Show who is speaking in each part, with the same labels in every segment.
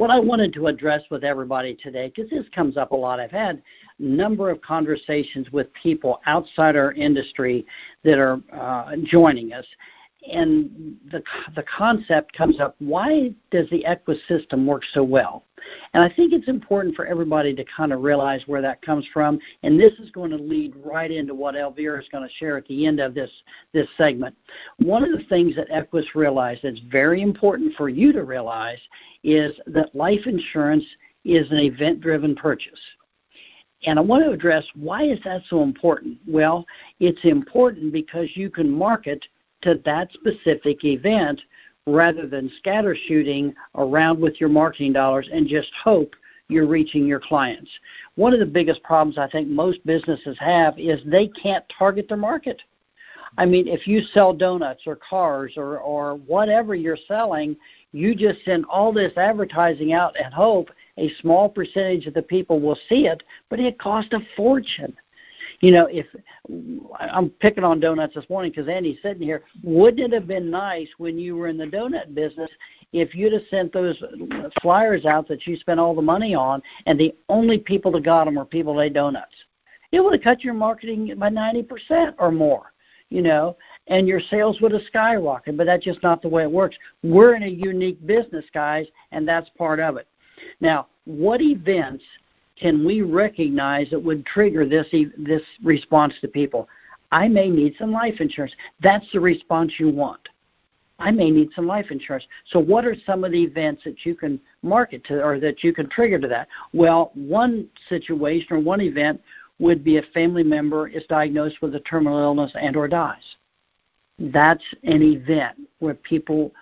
Speaker 1: what I wanted to address with everybody today, because this comes up a lot, I've had a number of conversations with people outside our industry that are uh, joining us, and the the concept comes up why does the equis system work so well? And i think it's important for everybody to kind of realize where that comes from. And this is going to lead right into what elvira is going to share at the end of this this segment. One of the things that equis realized that's very important for you to realize is that life insurance is an event driven purchase. And I want to address why is that so important? Well, it's important because you can market to that specific event rather than scatter shooting around with your marketing dollars and just hope you're reaching your clients. One of the biggest problems I think most businesses have is they can't target their market. I mean, if you sell donuts or cars or, or whatever you're selling, you just send all this advertising out and hope a small percentage of the people will see it, but it costs a fortune you know, if I'm picking on donuts this morning because Andy's sitting here, wouldn't it have been nice when you were in the donut business if you'd have sent those flyers out that you spent all the money on, and the only people that got them were people that ate donuts? It would have cut your marketing by 90% or more, you know, and your sales would have skyrocketed. But that's just not the way it works. We're in a unique business, guys, and that's part of it. Now, what events can we recognize that would trigger this this response to people? I may need some life insurance. That's the response you want. I may need some life insurance. So, what are some of the events that you can market to or that you can trigger to that? Well, one situation or one event would be a family member is diagnosed with a terminal illness and or dies. That's an event where people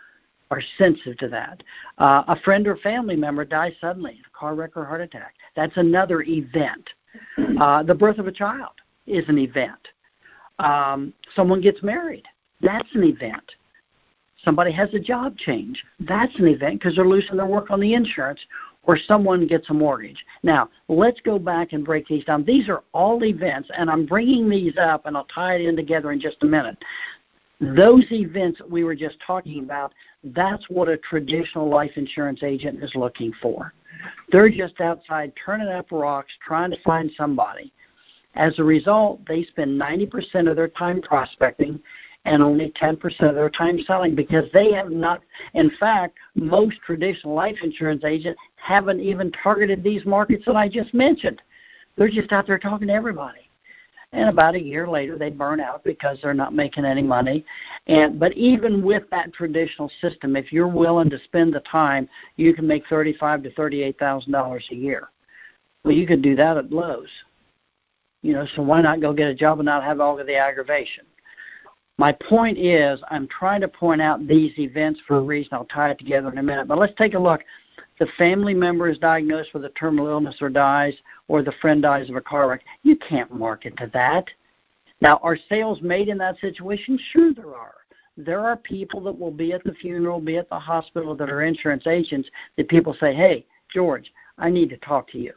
Speaker 1: are sensitive to that. Uh, a friend or family member dies suddenly, a car wreck or heart attack. That's another event. Uh, the birth of a child is an event. Um, someone gets married. That's an event. Somebody has a job change. That's an event because they're losing their work on the insurance or someone gets a mortgage. Now, let's go back and break these down. These are all events, and I'm bringing these up, and I'll tie it in together in just a minute. Those events we were just talking about, that's what a traditional life insurance agent is looking for. They're just outside turning up rocks trying to find somebody. As a result, they spend 90% of their time prospecting and only 10% of their time selling because they have not, in fact, most traditional life insurance agents haven't even targeted these markets that I just mentioned. They're just out there talking to everybody and about a year later they burn out because they're not making any money. And but even with that traditional system if you're willing to spend the time you can make thirty five to thirty eight thousand dollars a year. Well you could do that at Lowe's. You know so why not go get a job and not have all of the aggravation? My point is i'm trying to point out these events for a reason. I'll tie it together in a minute. But let's take a look the family member is diagnosed with a terminal illness or dies, or the friend dies of a car wreck, you can't market to that. Now, are sales made in that situation? Sure, there are. There are people that will be at the funeral, be at the hospital that are insurance agents that people say, hey, George, I need to talk to you.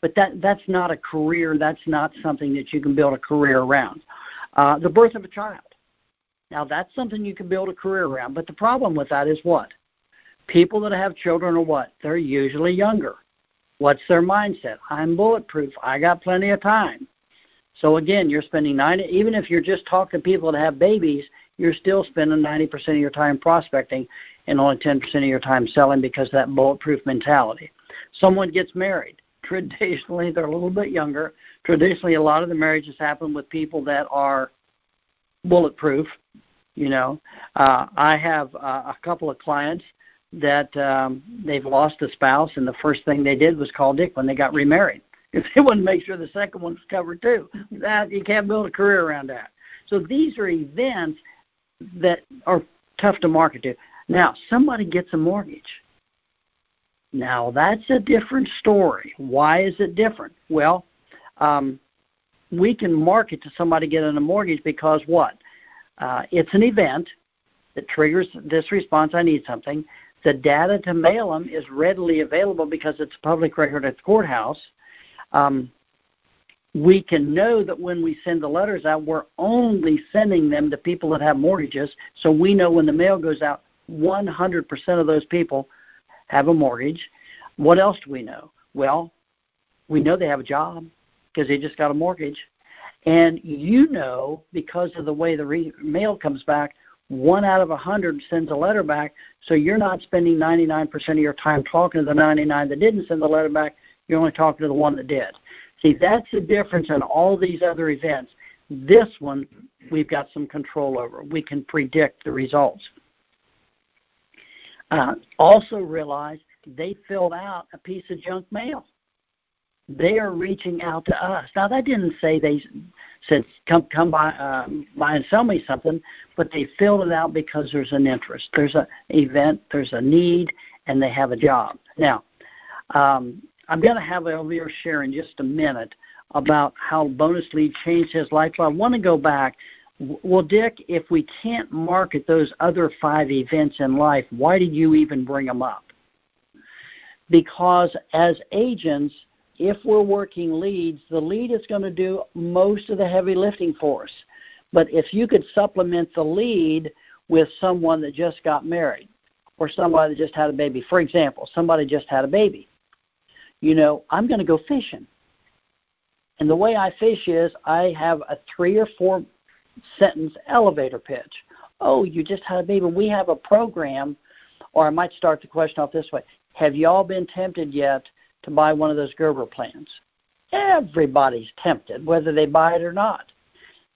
Speaker 1: But that, that's not a career. That's not something that you can build a career around. Uh, the birth of a child. Now, that's something you can build a career around. But the problem with that is what? People that have children are what? They're usually younger. What's their mindset? I'm bulletproof. I got plenty of time. So again, you're spending 90, even if you're just talking to people that have babies, you're still spending 90% of your time prospecting and only 10% of your time selling because that bulletproof mentality. Someone gets married. Traditionally, they're a little bit younger. Traditionally, a lot of the marriages happen with people that are bulletproof. You know, uh, I have uh, a couple of clients that um, they've lost a spouse, and the first thing they did was call Dick when they got remarried because they wanted to make sure the second one was covered too. That you can't build a career around that. So these are events that are tough to market to. Now, somebody gets a mortgage. Now that's a different story. Why is it different? Well, um, we can market to somebody getting a mortgage because what? Uh, it's an event that triggers this response. I need something. The data to mail them is readily available because it's public record at the courthouse. Um, we can know that when we send the letters out, we're only sending them to people that have mortgages. So we know when the mail goes out, 100% of those people have a mortgage. What else do we know? Well, we know they have a job because they just got a mortgage. And you know, because of the way the re- mail comes back, one out of a hundred sends a letter back. So you're not spending 99% of your time talking to the 99 that didn't send the letter back. You're only talking to the one that did. See, that's the difference in all these other events. This one, we've got some control over. We can predict the results. Uh, also realize they filled out a piece of junk mail. They are reaching out to us. Now that didn't say they said come come by uh, by and sell me something, but they filled it out because there's an interest. There's an event, there's a need, and they have a job. Now, um, I'm going to have Elvira share in just a minute about how bonus lead changed his life. But I want to go back. Well, Dick, if we can't market those other five events in life, why did you even bring them up? Because as agents, if we're working leads, the lead is going to do most of the heavy lifting for us. But if you could supplement the lead with someone that just got married or somebody that just had a baby, for example, somebody just had a baby, you know, I'm going to go fishing. And the way I fish is I have a three or four sentence elevator pitch. Oh, you just had a baby. We have a program, or I might start the question off this way Have y'all been tempted yet to buy one of those Gerber plans? Everybody's tempted, whether they buy it or not.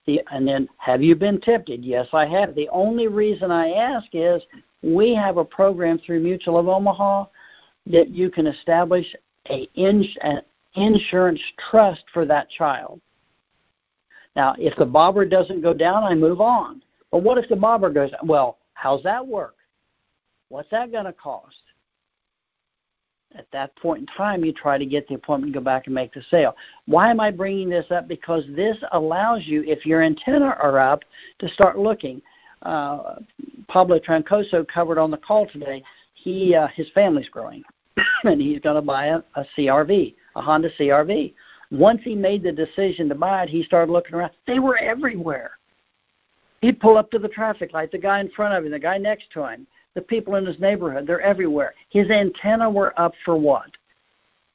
Speaker 1: The, and then, have you been tempted? Yes, I have. The only reason I ask is we have a program through Mutual of Omaha that you can establish a, in, an insurance trust for that child. Now, if the bobber doesn't go down, I move on. But what if the bobber goes? Well, how's that work? What's that going to cost? At that point in time, you try to get the appointment, go back and make the sale. Why am I bringing this up? Because this allows you, if your antenna are up, to start looking. Uh, Pablo Troncoso covered on the call today. He uh, his family's growing, and he's going to buy a, a CRV, a Honda CRV. Once he made the decision to buy it, he started looking around. They were everywhere. He'd pull up to the traffic light, the guy in front of him, the guy next to him, the people in his neighborhood, they're everywhere. His antenna were up for what?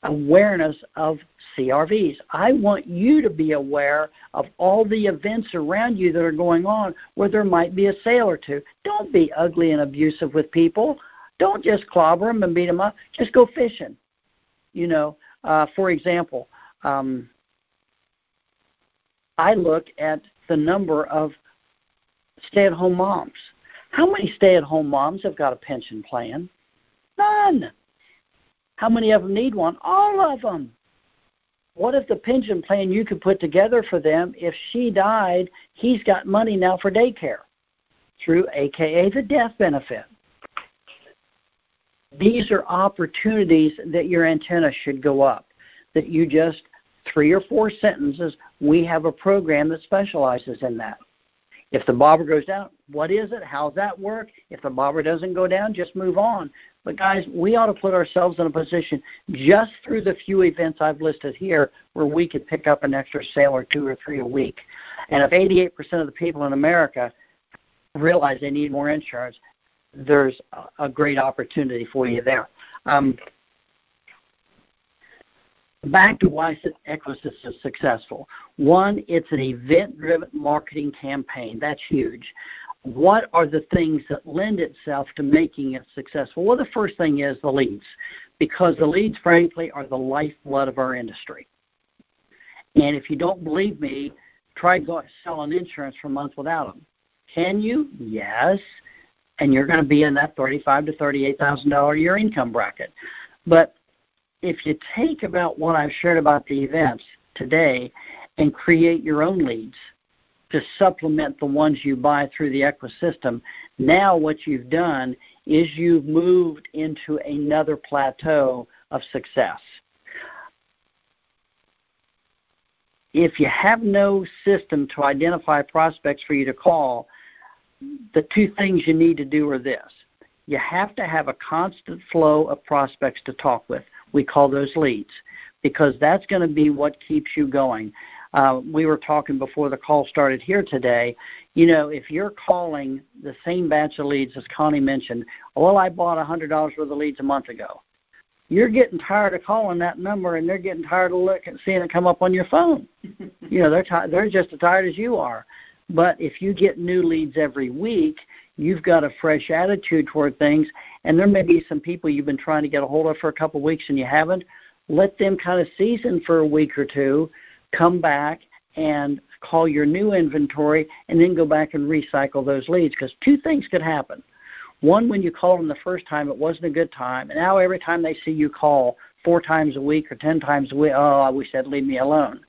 Speaker 1: Awareness of CRVs. I want you to be aware of all the events around you that are going on where there might be a sale or two. Don't be ugly and abusive with people. Don't just clobber them and beat them up. Just go fishing. You know, uh, for example, um, I look at the number of stay at home moms. How many stay at home moms have got a pension plan? None. How many of them need one? All of them. What if the pension plan you could put together for them, if she died, he's got money now for daycare through AKA the death benefit? These are opportunities that your antenna should go up, that you just three or four sentences, we have a program that specializes in that. If the bobber goes down, what is it? How's that work? If the bobber doesn't go down, just move on. But guys, we ought to put ourselves in a position just through the few events I've listed here where we could pick up an extra sale or two or three a week. And if 88% of the people in America realize they need more insurance, there's a great opportunity for you there. Um, back to why Equusys is successful. One, it's an event-driven marketing campaign. That's huge. What are the things that lend itself to making it successful? Well, the first thing is the leads, because the leads, frankly, are the lifeblood of our industry. And if you don't believe me, try going selling insurance for a month without them. Can you? Yes. And you're going to be in that thirty-five to thirty-eight thousand dollar year income bracket. But if you take about what I've shared about the events today and create your own leads to supplement the ones you buy through the ecosystem, now what you've done is you've moved into another plateau of success. If you have no system to identify prospects for you to call, the two things you need to do are this. You have to have a constant flow of prospects to talk with. We call those leads because that's going to be what keeps you going. Uh, we were talking before the call started here today. You know, if you're calling the same batch of leads as Connie mentioned, well, I bought $100 worth of leads a month ago. you're getting tired of calling that number and they're getting tired of looking seeing it come up on your phone you know they're t- they're just as tired as you are but if you get new leads every week you've got a fresh attitude toward things and there may be some people you've been trying to get a hold of for a couple of weeks and you haven't let them kind of season for a week or two come back and call your new inventory and then go back and recycle those leads because two things could happen one, when you called them the first time, it wasn't a good time. And now every time they see you call four times a week or 10 times a week, oh, I wish they'd leave me alone.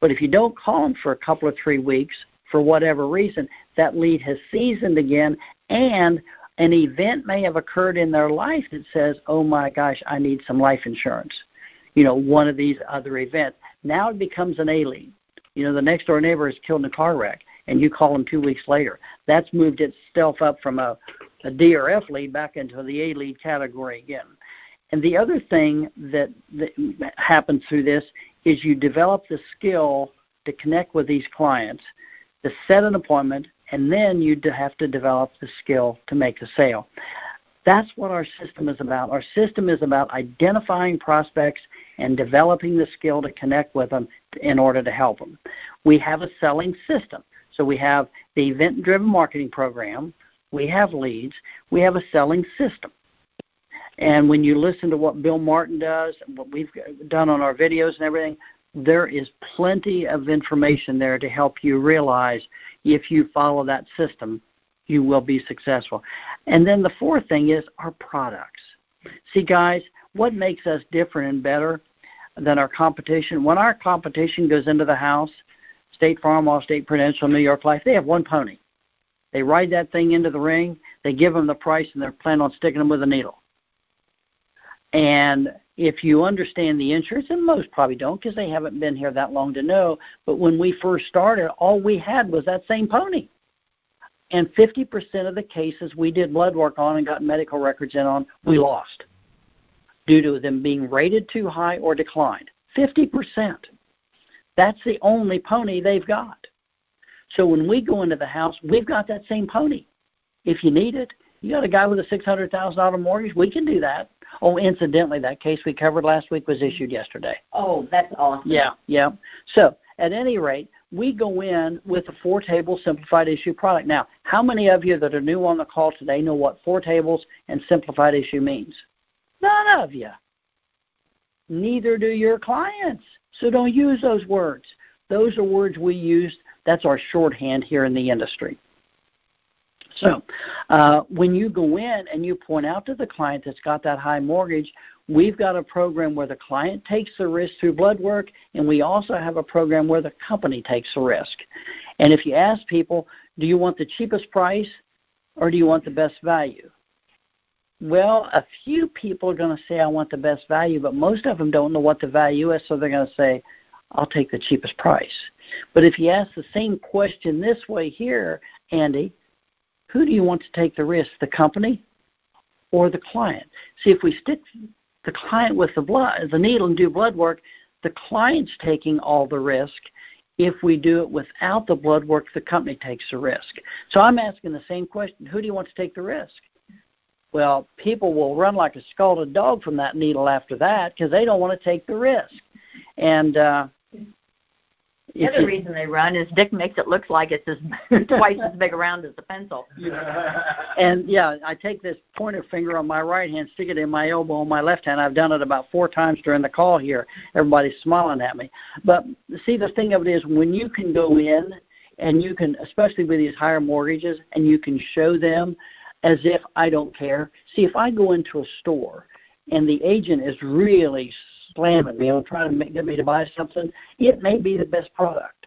Speaker 1: But if you don't call them for a couple of three weeks, for whatever reason, that lead has seasoned again and an event may have occurred in their life that says, oh my gosh, I need some life insurance. You know, one of these other events. Now it becomes an A lead. You know, the next door neighbor is killed in a car wreck and you call them two weeks later. That's moved itself up from a a D or F lead back into the A lead category again. And the other thing that, that happens through this is you develop the skill to connect with these clients, to set an appointment, and then you have to develop the skill to make a sale. That's what our system is about. Our system is about identifying prospects and developing the skill to connect with them in order to help them. We have a selling system. So we have the event driven marketing program, we have leads, we have a selling system. And when you listen to what Bill Martin does, and what we've done on our videos and everything, there is plenty of information there to help you realize if you follow that system, you will be successful. And then the fourth thing is our products. See, guys, what makes us different and better than our competition? When our competition goes into the house, State Farm, Allstate, Prudential, New York Life, they have one pony. They ride that thing into the ring. They give them the price, and they're planning on sticking them with a needle. And if you understand the insurance, and most probably don't because they haven't been here that long to know, but when we first started, all we had was that same pony. And 50% of the cases we did blood work on and got medical records in on, we lost due to them being rated too high or declined. 50%. That's the only pony they've got. So when we go into the house, we've got that same pony. If you need it, you got a guy with a six hundred thousand dollar mortgage, we can do that. Oh, incidentally, that case we covered last week was issued yesterday.
Speaker 2: Oh, that's awesome.
Speaker 1: Yeah, yeah. So at any rate, we go in with a four table simplified issue product. Now, how many of you that are new on the call today know what four tables and simplified issue means? None of you. Neither do your clients. So don't use those words. Those are words we use that's our shorthand here in the industry. So, uh, when you go in and you point out to the client that's got that high mortgage, we've got a program where the client takes the risk through blood work, and we also have a program where the company takes the risk. And if you ask people, do you want the cheapest price or do you want the best value? Well, a few people are going to say, I want the best value, but most of them don't know what the value is, so they're going to say, I'll take the cheapest price. But if you ask the same question this way here, Andy, who do you want to take the risk, the company or the client? See, if we stick the client with the blood, the needle and do blood work, the client's taking all the risk. If we do it without the blood work, the company takes the risk. So I'm asking the same question: Who do you want to take the risk? Well, people will run like a scalded dog from that needle after that because they don't want to take the risk. And uh,
Speaker 2: the other reason they run is Dick makes it look like it's as twice as big around as a pencil.
Speaker 1: and yeah, I take this pointer finger on my right hand, stick it in my elbow on my left hand. I've done it about four times during the call here. Everybody's smiling at me. But see, the thing of it is, when you can go in and you can, especially with these higher mortgages, and you can show them as if I don't care. See, if I go into a store and the agent is really slamming me and trying to make, get me to buy something, it may be the best product.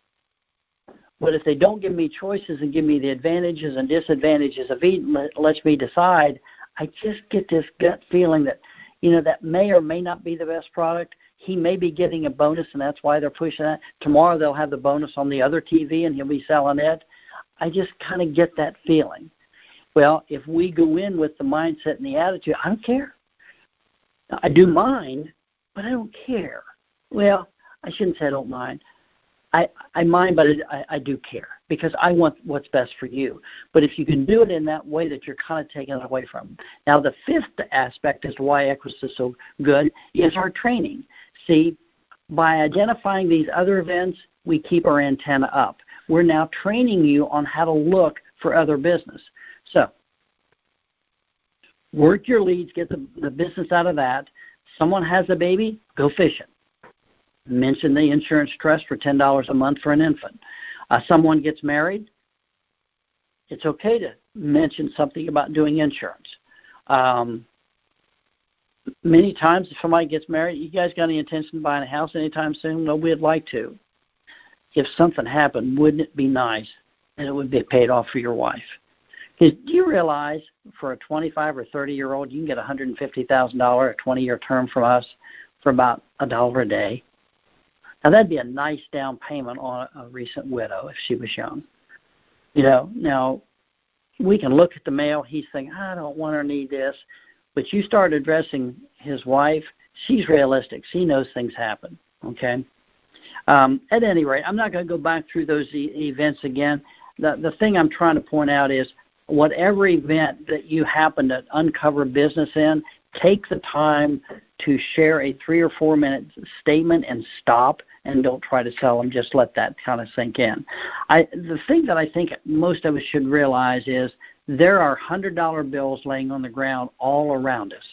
Speaker 1: But if they don't give me choices and give me the advantages and disadvantages of each, lets me decide, I just get this gut feeling that, you know, that may or may not be the best product. He may be getting a bonus, and that's why they're pushing that. Tomorrow they'll have the bonus on the other TV, and he'll be selling it. I just kind of get that feeling. Well, if we go in with the mindset and the attitude, I don't care. I do mind, but I don't care. Well, I shouldn't say I don't mind. I I mind, but I, I do care. because I want what's best for you. But if you can do it in that way that you're kind of taking it away from. Now, the fifth aspect as to why Equis is so good is our training. See, by identifying these other events, we keep our antenna up. We're now training you on how to look for other business. So, work your leads, get the, the business out of that. Someone has a baby, go fishing. Mention the insurance trust for $10 a month for an infant. Uh, someone gets married, it's okay to mention something about doing insurance. Um, many times, if somebody gets married, you guys got any intention of buying a house anytime soon? No, we'd like to. If something happened, wouldn't it be nice and it would be paid off for your wife? Because do you realize for a 25 or 30 year old, you can get $150,000 a 20 year term from us for about a dollar a day? Now that'd be a nice down payment on a recent widow if she was young. You know, now we can look at the male, he's thinking, I don't want or need this. But you start addressing his wife, she's realistic. She knows things happen. Okay. Um, at any rate, I'm not going to go back through those e- events again. The the thing I'm trying to point out is whatever event that you happen to uncover business in, take the time to share a three or four minute statement and stop and don't try to sell them. Just let that kind of sink in. I, the thing that I think most of us should realize is there are hundred dollar bills laying on the ground all around us,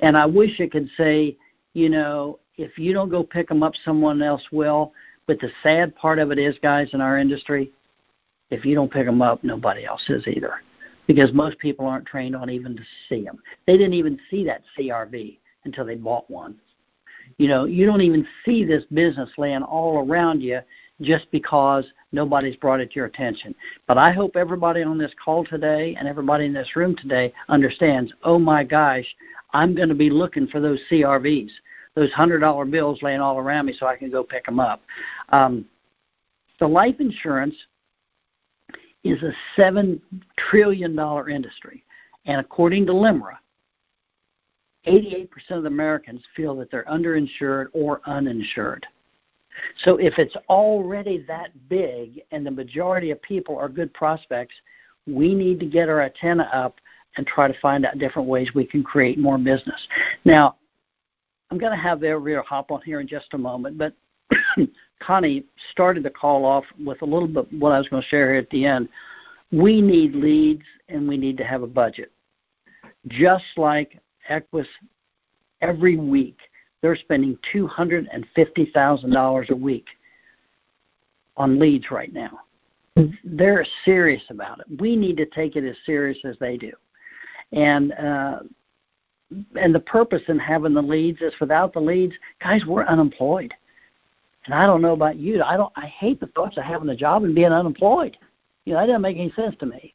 Speaker 1: and I wish it could say, you know, if you don't go pick them up, someone else will. But the sad part of it is, guys, in our industry, if you don't pick them up, nobody else is either. Because most people aren't trained on even to see them. They didn't even see that CRV until they bought one. You know, you don't even see this business laying all around you just because nobody's brought it to your attention. But I hope everybody on this call today and everybody in this room today understands, oh my gosh, I'm going to be looking for those CRVs, those $100 bills laying all around me so I can go pick them up. Um, the life insurance is a $7 trillion industry. And according to LIMRA, 88% of Americans feel that they're underinsured or uninsured. So if it's already that big and the majority of people are good prospects, we need to get our antenna up and try to find out different ways we can create more business. Now, I'm going to have Elvira hop on here in just a moment, but Connie started the call off with a little bit what I was going to share here at the end. We need leads and we need to have a budget. Just like Equis, every week they're spending $250,000 a week on leads right now. They're serious about it. We need to take it as serious as they do. And uh, and the purpose in having the leads is without the leads, guys, we're unemployed. And I don't know about you. I don't. I hate the thoughts of having a job and being unemployed. You know, that doesn't make any sense to me.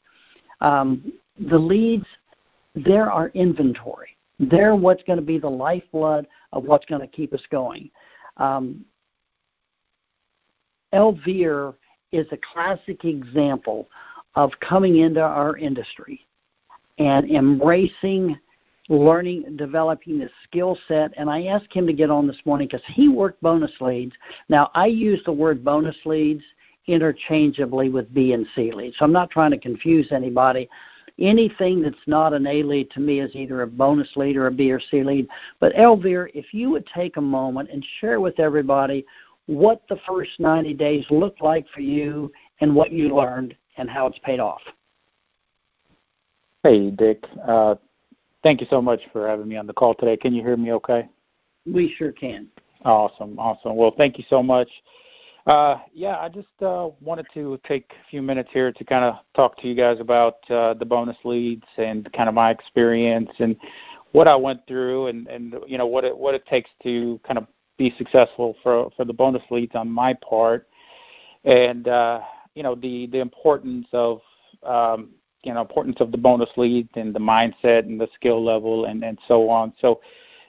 Speaker 1: Um, the leads, they're our inventory. They're what's going to be the lifeblood of what's going to keep us going. Um, Elvira is a classic example of coming into our industry and embracing learning, developing the skill set. And I asked him to get on this morning because he worked bonus leads. Now, I use the word bonus leads interchangeably with B and C leads. So I'm not trying to confuse anybody. Anything that's not an A lead to me is either a bonus lead or a B or C lead. But Elvira, if you would take a moment and share with everybody what the first 90 days looked like for you and what you learned and how it's paid off.
Speaker 3: Hey, Dick. Uh, Thank you so much for having me on the call today. Can you hear me okay?
Speaker 1: We sure can.
Speaker 3: Awesome, awesome. Well, thank you so much. Uh, yeah, I just uh, wanted to take a few minutes here to kind of talk to you guys about uh, the bonus leads and kind of my experience and what I went through and, and you know what it what it takes to kind of be successful for for the bonus leads on my part, and uh, you know the the importance of um, you know importance of the bonus lead and the mindset and the skill level and and so on. So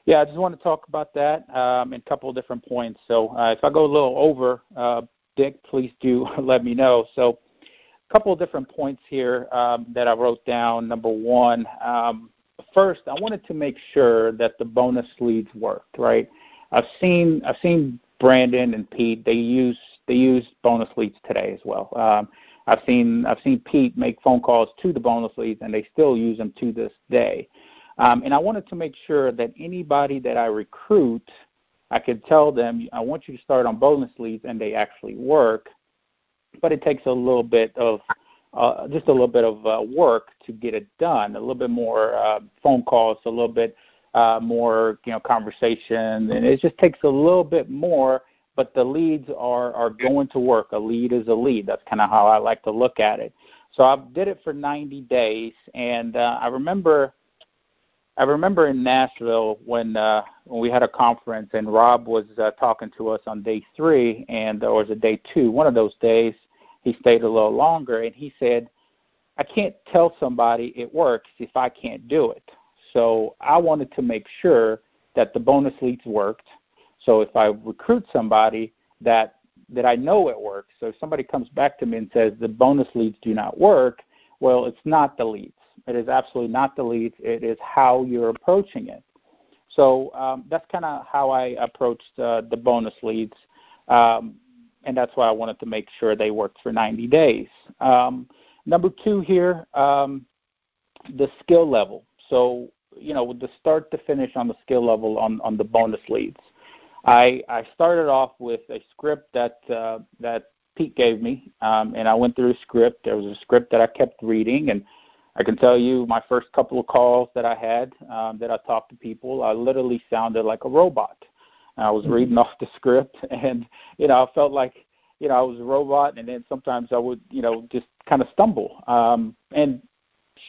Speaker 3: yeah, I just want to talk about that um, in a couple of different points. So uh, if I go a little over, uh, Dick, please do let me know. So a couple of different points here um, that I wrote down. Number one, um, first I wanted to make sure that the bonus leads worked. Right, I've seen I've seen Brandon and Pete, they use they use bonus leads today as well. Um, I've seen I've seen Pete make phone calls to the bonus leads, and they still use them to this day. Um, and I wanted to make sure that anybody that I recruit, I could tell them, I want you to start on bonus leads, and they actually work. But it takes a little bit of uh, just a little bit of uh, work to get it done. A little bit more uh, phone calls, a little bit uh, more you know conversation, and it just takes a little bit more but the leads are are going to work. A lead is a lead. That's kind of how I like to look at it. So I did it for 90 days, and uh, I remember I remember in Nashville when uh, when we had a conference and Rob was uh, talking to us on day three and or was it day two? One of those days he stayed a little longer and he said, "I can't tell somebody it works if I can't do it." So I wanted to make sure that the bonus leads worked so if I recruit somebody that that I know it works, so if somebody comes back to me and says the bonus leads do not work, well, it's not the leads. It is absolutely not the leads. It is how you're approaching it. So um, that's kind of how I approached uh, the bonus leads, um, and that's why I wanted to make sure they worked for 90 days. Um, number two here, um, the skill level. So you know, with the start to finish on the skill level on on the bonus leads. I, I started off with a script that uh, that Pete gave me, um, and I went through a script. There was a script that I kept reading, and I can tell you my first couple of calls that I had um, that I talked to people, I literally sounded like a robot. I was mm-hmm. reading off the script, and you know I felt like you know I was a robot, and then sometimes I would you know just kind of stumble. Um, and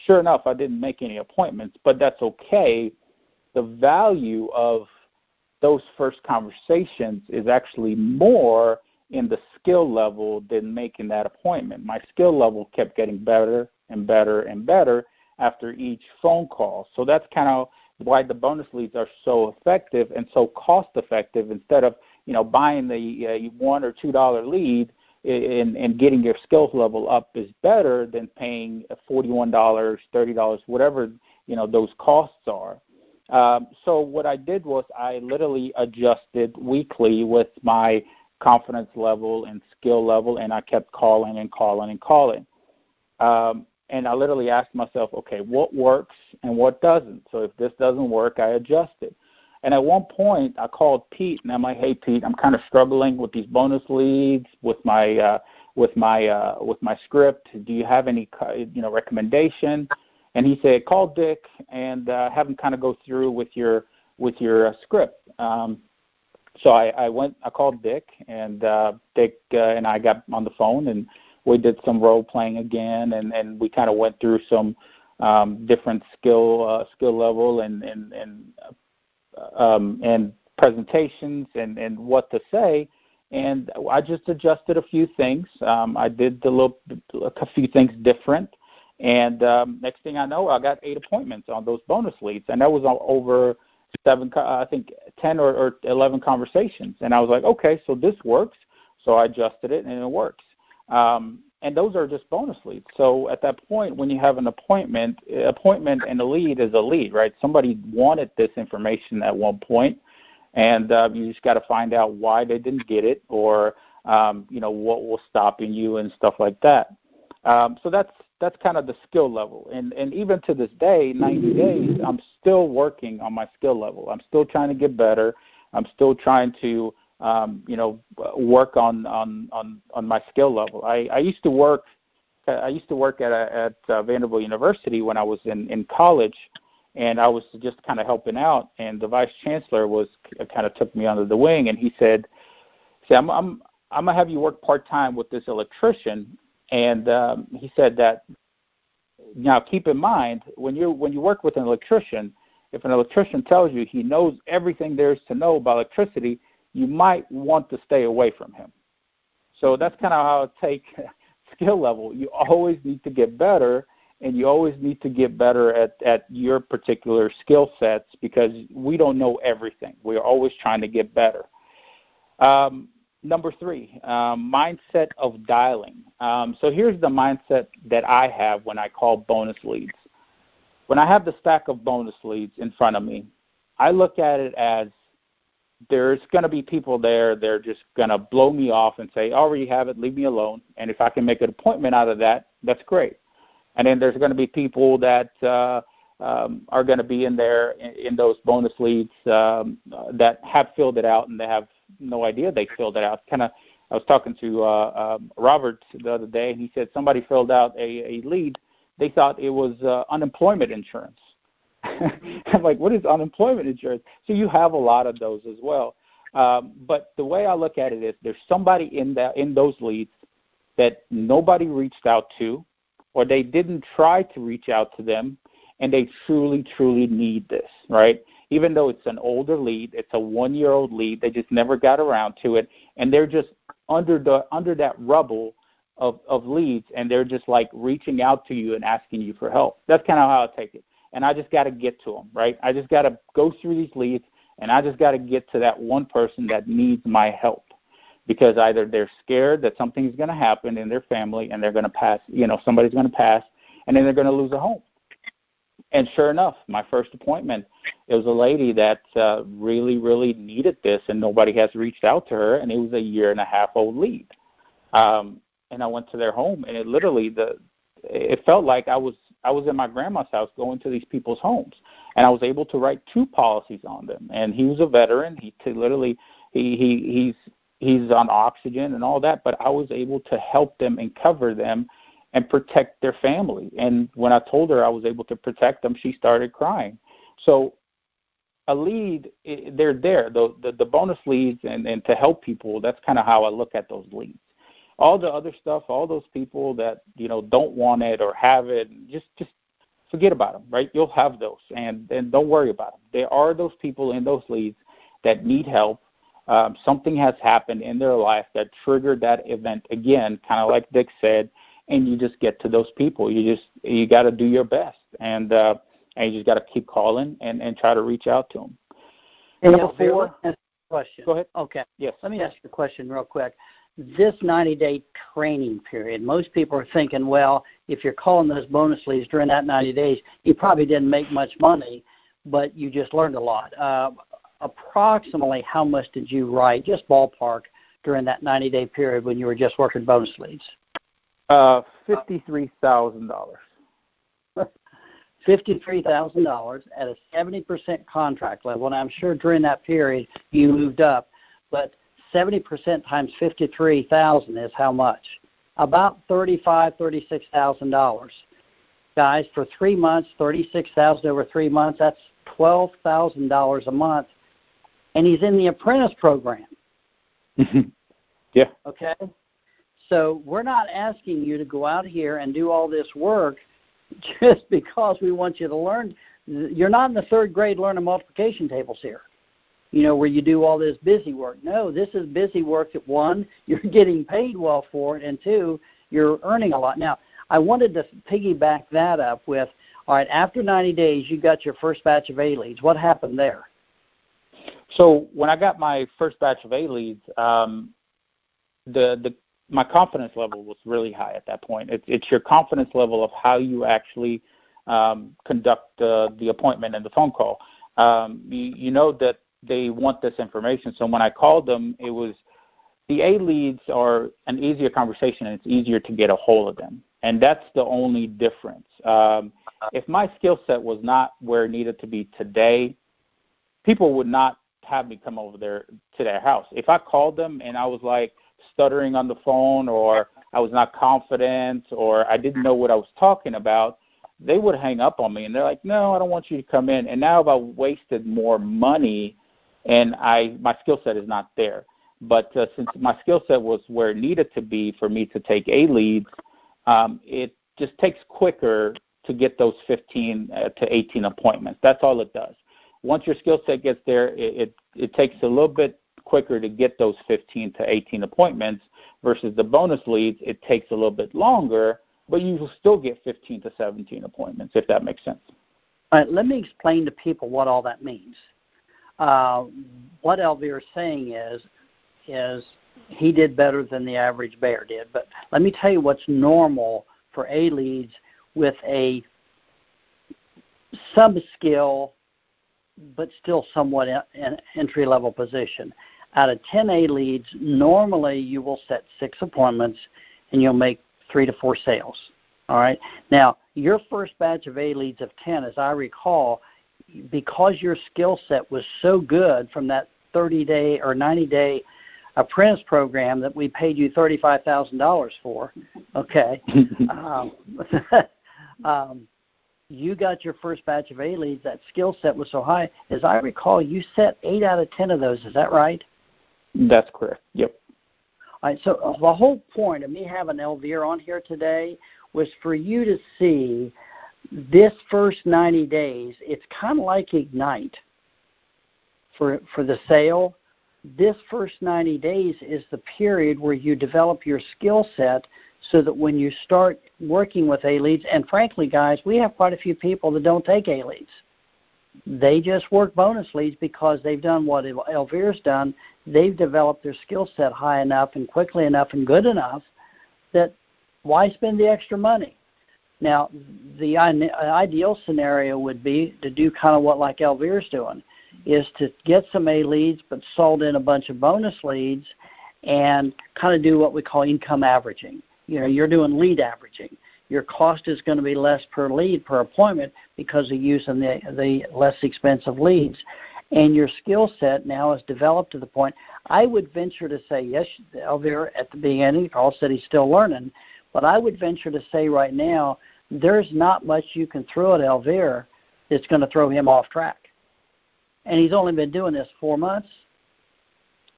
Speaker 3: sure enough, I didn't make any appointments, but that's okay. The value of those first conversations is actually more in the skill level than making that appointment. My skill level kept getting better and better and better after each phone call. So that's kind of why the bonus leads are so effective and so cost effective instead of you know buying the uh, one or two dollar lead and, and getting your skills level up is better than paying forty one dollars thirty dollars whatever you know those costs are um, so what I did was I literally adjusted weekly with my confidence level and skill level, and I kept calling and calling and calling. Um, and I literally asked myself, okay, what works and what doesn't? So if this doesn't work, I adjust it. And at one point, I called Pete, and I'm like, "Hey, Pete, I'm kind of struggling with these bonus leads, with my uh, with my uh, with my script. Do you have any you know recommendation?" And he said, "Call Dick and uh, have him kind of go through with your with your uh, script." Um, so I, I went, I called Dick, and uh, Dick uh, and I got on the phone, and we did some role playing again, and and we kind of went through some um, different skill uh, skill level and and and uh, um, and presentations and and what to say. And I just adjusted a few things. Um, I did a little, a few things different. And um, next thing I know, I got eight appointments on those bonus leads, and that was over seven, I think, ten or, or eleven conversations. And I was like, okay, so this works. So I adjusted it, and it works. Um, and those are just bonus leads. So at that point, when you have an appointment, appointment and a lead is a lead, right? Somebody wanted this information at one point, and uh, you just got to find out why they didn't get it, or um, you know what was stopping you and stuff like that. Um, so that's that's kind of the skill level. And and even to this day, 90 days, I'm still working on my skill level. I'm still trying to get better. I'm still trying to um, you know work on on on on my skill level. I I used to work I used to work at a, at uh, Vanderbilt University when I was in in college, and I was just kind of helping out. And the vice chancellor was kind of took me under the wing, and he said, "See, I'm I'm I'm gonna have you work part time with this electrician, and um, he said that now keep in mind when you when you work with an electrician, if an electrician tells you he knows everything there is to know about electricity, you might want to stay away from him. So that's kind of how I take skill level. You always need to get better, and you always need to get better at at your particular skill sets because we don't know everything. We are always trying to get better. Um, Number three, um, mindset of dialing. Um, so here's the mindset that I have when I call bonus leads. When I have the stack of bonus leads in front of me, I look at it as there's going to be people there. They're just going to blow me off and say, "I already have it. Leave me alone." And if I can make an appointment out of that, that's great. And then there's going to be people that uh, um, are going to be in there in, in those bonus leads um, that have filled it out and they have no idea they filled it out. Kind of, I was talking to uh, um, Robert the other day, and he said somebody filled out a, a lead. They thought it was uh, unemployment insurance. I'm like, what is unemployment insurance? So you have a lot of those as well. Um, but the way I look at it is, there's somebody in that in those leads that nobody reached out to, or they didn't try to reach out to them, and they truly, truly need this, right? Even though it's an older lead, it's a one-year-old lead, they just never got around to it, and they're just under the under that rubble of of leads, and they're just like reaching out to you and asking you for help. That's kind of how I take it and I just got to get to them, right? I just got to go through these leads, and I just got to get to that one person that needs my help because either they're scared that something's going to happen in their family and they're going to pass, you know, somebody's going to pass, and then they're going to lose a home. And sure enough, my first appointment, it was a lady that uh, really, really needed this, and nobody has reached out to her, and it was a year and a half old lead. Um, and I went to their home, and it literally the it felt like I was I was in my grandma's house going to these people's homes, and I was able to write two policies on them. And he was a veteran. He t- literally he he he's he's on oxygen and all that, but I was able to help them and cover them and protect their family. And when I told her I was able to protect them, she started crying. So a lead, they're there. The, the, the bonus leads and, and to help people, that's kind of how I look at those leads all the other stuff, all those people that you know don't want it or have it, just just forget about them, right? You'll have those, and and don't worry about them. There are those people in those leads that need help. Um, something has happened in their life that triggered that event again, kind of like Dick said, and you just get to those people. You just you got to do your best, and uh, and you just got to keep calling and and try to reach out to them.
Speaker 1: And number four. Question.
Speaker 3: Go ahead.
Speaker 1: Okay.
Speaker 3: Yes.
Speaker 1: Let me ask you a question real quick this 90 day training period, most people are thinking, well, if you're calling those bonus leads during that 90 days, you probably didn't make much money, but you just learned a lot. Uh, approximately how much did you write, just ballpark, during that 90 day period when you were just working bonus leads?
Speaker 3: Uh, $53,000.
Speaker 1: $53,000 at a 70% contract level. And I'm sure during that period you moved up, but 70% times 53,000 is how much? About thirty-five, thirty-six thousand dollars. Guys, for three months, thirty-six thousand over three months. That's twelve thousand dollars a month, and he's in the apprentice program.
Speaker 3: yeah.
Speaker 1: Okay. So we're not asking you to go out here and do all this work just because we want you to learn. You're not in the third grade learning multiplication tables here you know, where you do all this busy work. No, this is busy work that one, you're getting paid well for it, and two, you're earning a lot. Now, I wanted to piggyback that up with, all right, after 90 days, you got your first batch of A leads. What happened there?
Speaker 3: So when I got my first batch of A leads, um, the the my confidence level was really high at that point. It's, it's your confidence level of how you actually um, conduct uh, the appointment and the phone call. Um, you, you know that they want this information. So when I called them, it was the A leads are an easier conversation and it's easier to get a hold of them. And that's the only difference. Um, if my skill set was not where it needed to be today, people would not have me come over there to their house. If I called them and I was like stuttering on the phone or I was not confident or I didn't know what I was talking about, they would hang up on me and they're like, "No, I don't want you to come in." And now I've wasted more money and I my skill set is not there. But uh, since my skill set was where it needed to be for me to take A leads, um, it just takes quicker to get those 15 uh, to 18 appointments. That's all it does. Once your skill set gets there, it, it it takes a little bit quicker to get those 15 to 18 appointments versus the bonus leads. It takes a little bit longer, but you will still get 15 to 17 appointments if that makes sense.
Speaker 1: All right, let me explain to people what all that means. Uh, what Elvira is saying is, is he did better than the average bear did. But let me tell you what's normal for A leads with a sub skill but still somewhat an entry level position. Out of 10 A leads, normally you will set six appointments and you'll make three to four sales. All right. Now, your first batch of A leads of 10, as I recall, because your skill set was so good from that 30 day or 90 day apprentice program that we paid you $35,000 for, okay, um, um, you got your first batch of A leads. That skill set was so high. As I recall, you set eight out of 10 of those. Is that right?
Speaker 3: That's correct. Yep.
Speaker 1: All right, so the whole point of me having Elvira on here today was for you to see this first 90 days. It's kind of like Ignite for for the sale. This first 90 days is the period where you develop your skill set so that when you start working with A leads, and frankly, guys, we have quite a few people that don't take A leads. They just work bonus leads because they've done what Elvira's done they've developed their skill set high enough and quickly enough and good enough that why spend the extra money? Now, the ideal scenario would be to do kind of what like Elvira's doing, is to get some A leads but sold in a bunch of bonus leads and kind of do what we call income averaging. You know, you're doing lead averaging. Your cost is going to be less per lead per appointment because of using the the less expensive leads and your skill set now is developed to the point. I would venture to say, yes, Elvira at the beginning, Carl said he's still learning, but I would venture to say right now, there's not much you can throw at Elvira that's going to throw him off track. And he's only been doing this four months.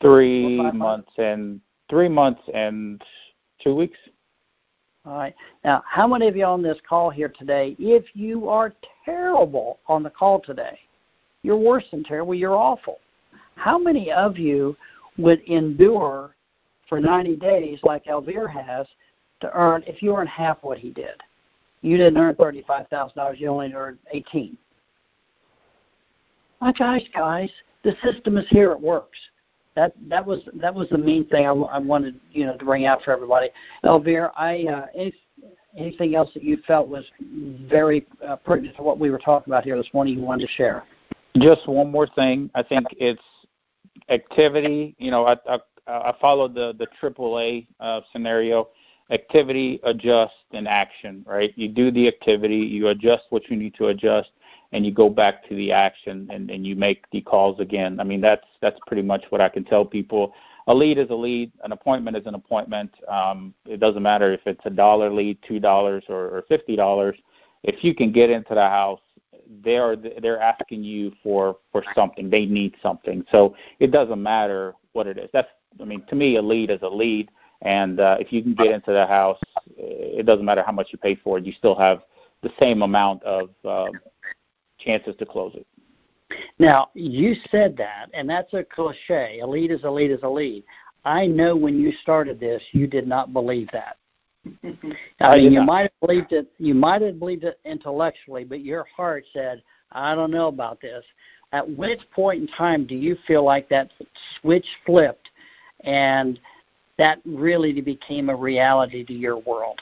Speaker 3: Three months, months and three months and two weeks.
Speaker 1: All right. Now, how many of you on this call here today, if you are terrible on the call today, you're worse than terrible. You're awful. How many of you would endure for 90 days, like Elvira has, to earn if you earn half what he did? You didn't earn thirty-five thousand dollars. You only earned eighteen. My gosh, guys, the system is here. It works. That that was that was the main thing I, I wanted you know to bring out for everybody. Elvira, I uh, any, anything else that you felt was very uh, pertinent to what we were talking about here this morning you wanted to share?
Speaker 3: Just one more thing. I think it's activity. You know, I I, I followed the the AAA uh, scenario. Activity, adjust, and action. Right? You do the activity, you adjust what you need to adjust, and you go back to the action and, and you make the calls again. I mean, that's that's pretty much what I can tell people. A lead is a lead. An appointment is an appointment. Um, it doesn't matter if it's a dollar lead, two dollars, or, or fifty dollars. If you can get into the house they're they're asking you for for something. They need something. So it doesn't matter what it is. That's I mean to me a lead is a lead, and uh, if you can get into the house, it doesn't matter how much you pay for it. You still have the same amount of uh, chances to close it.
Speaker 1: Now you said that, and that's a cliche. A lead is a lead is a lead. I know when you started this, you did not believe that. I mean, you might have believed it. You might have believed it intellectually, but your heart said, "I don't know about this." At which point in time do you feel like that switch flipped, and that really became a reality to your world?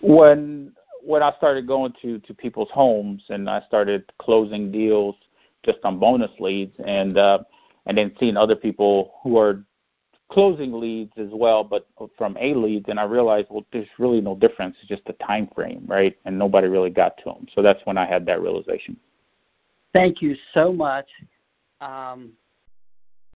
Speaker 3: When when I started going to to people's homes and I started closing deals just on bonus leads, and uh, and then seeing other people who are closing leads as well, but from A leads, and I realized, well, there's really no difference. It's just the time frame, right? And nobody really got to them. So that's when I had that realization.
Speaker 1: Thank you so much. Um,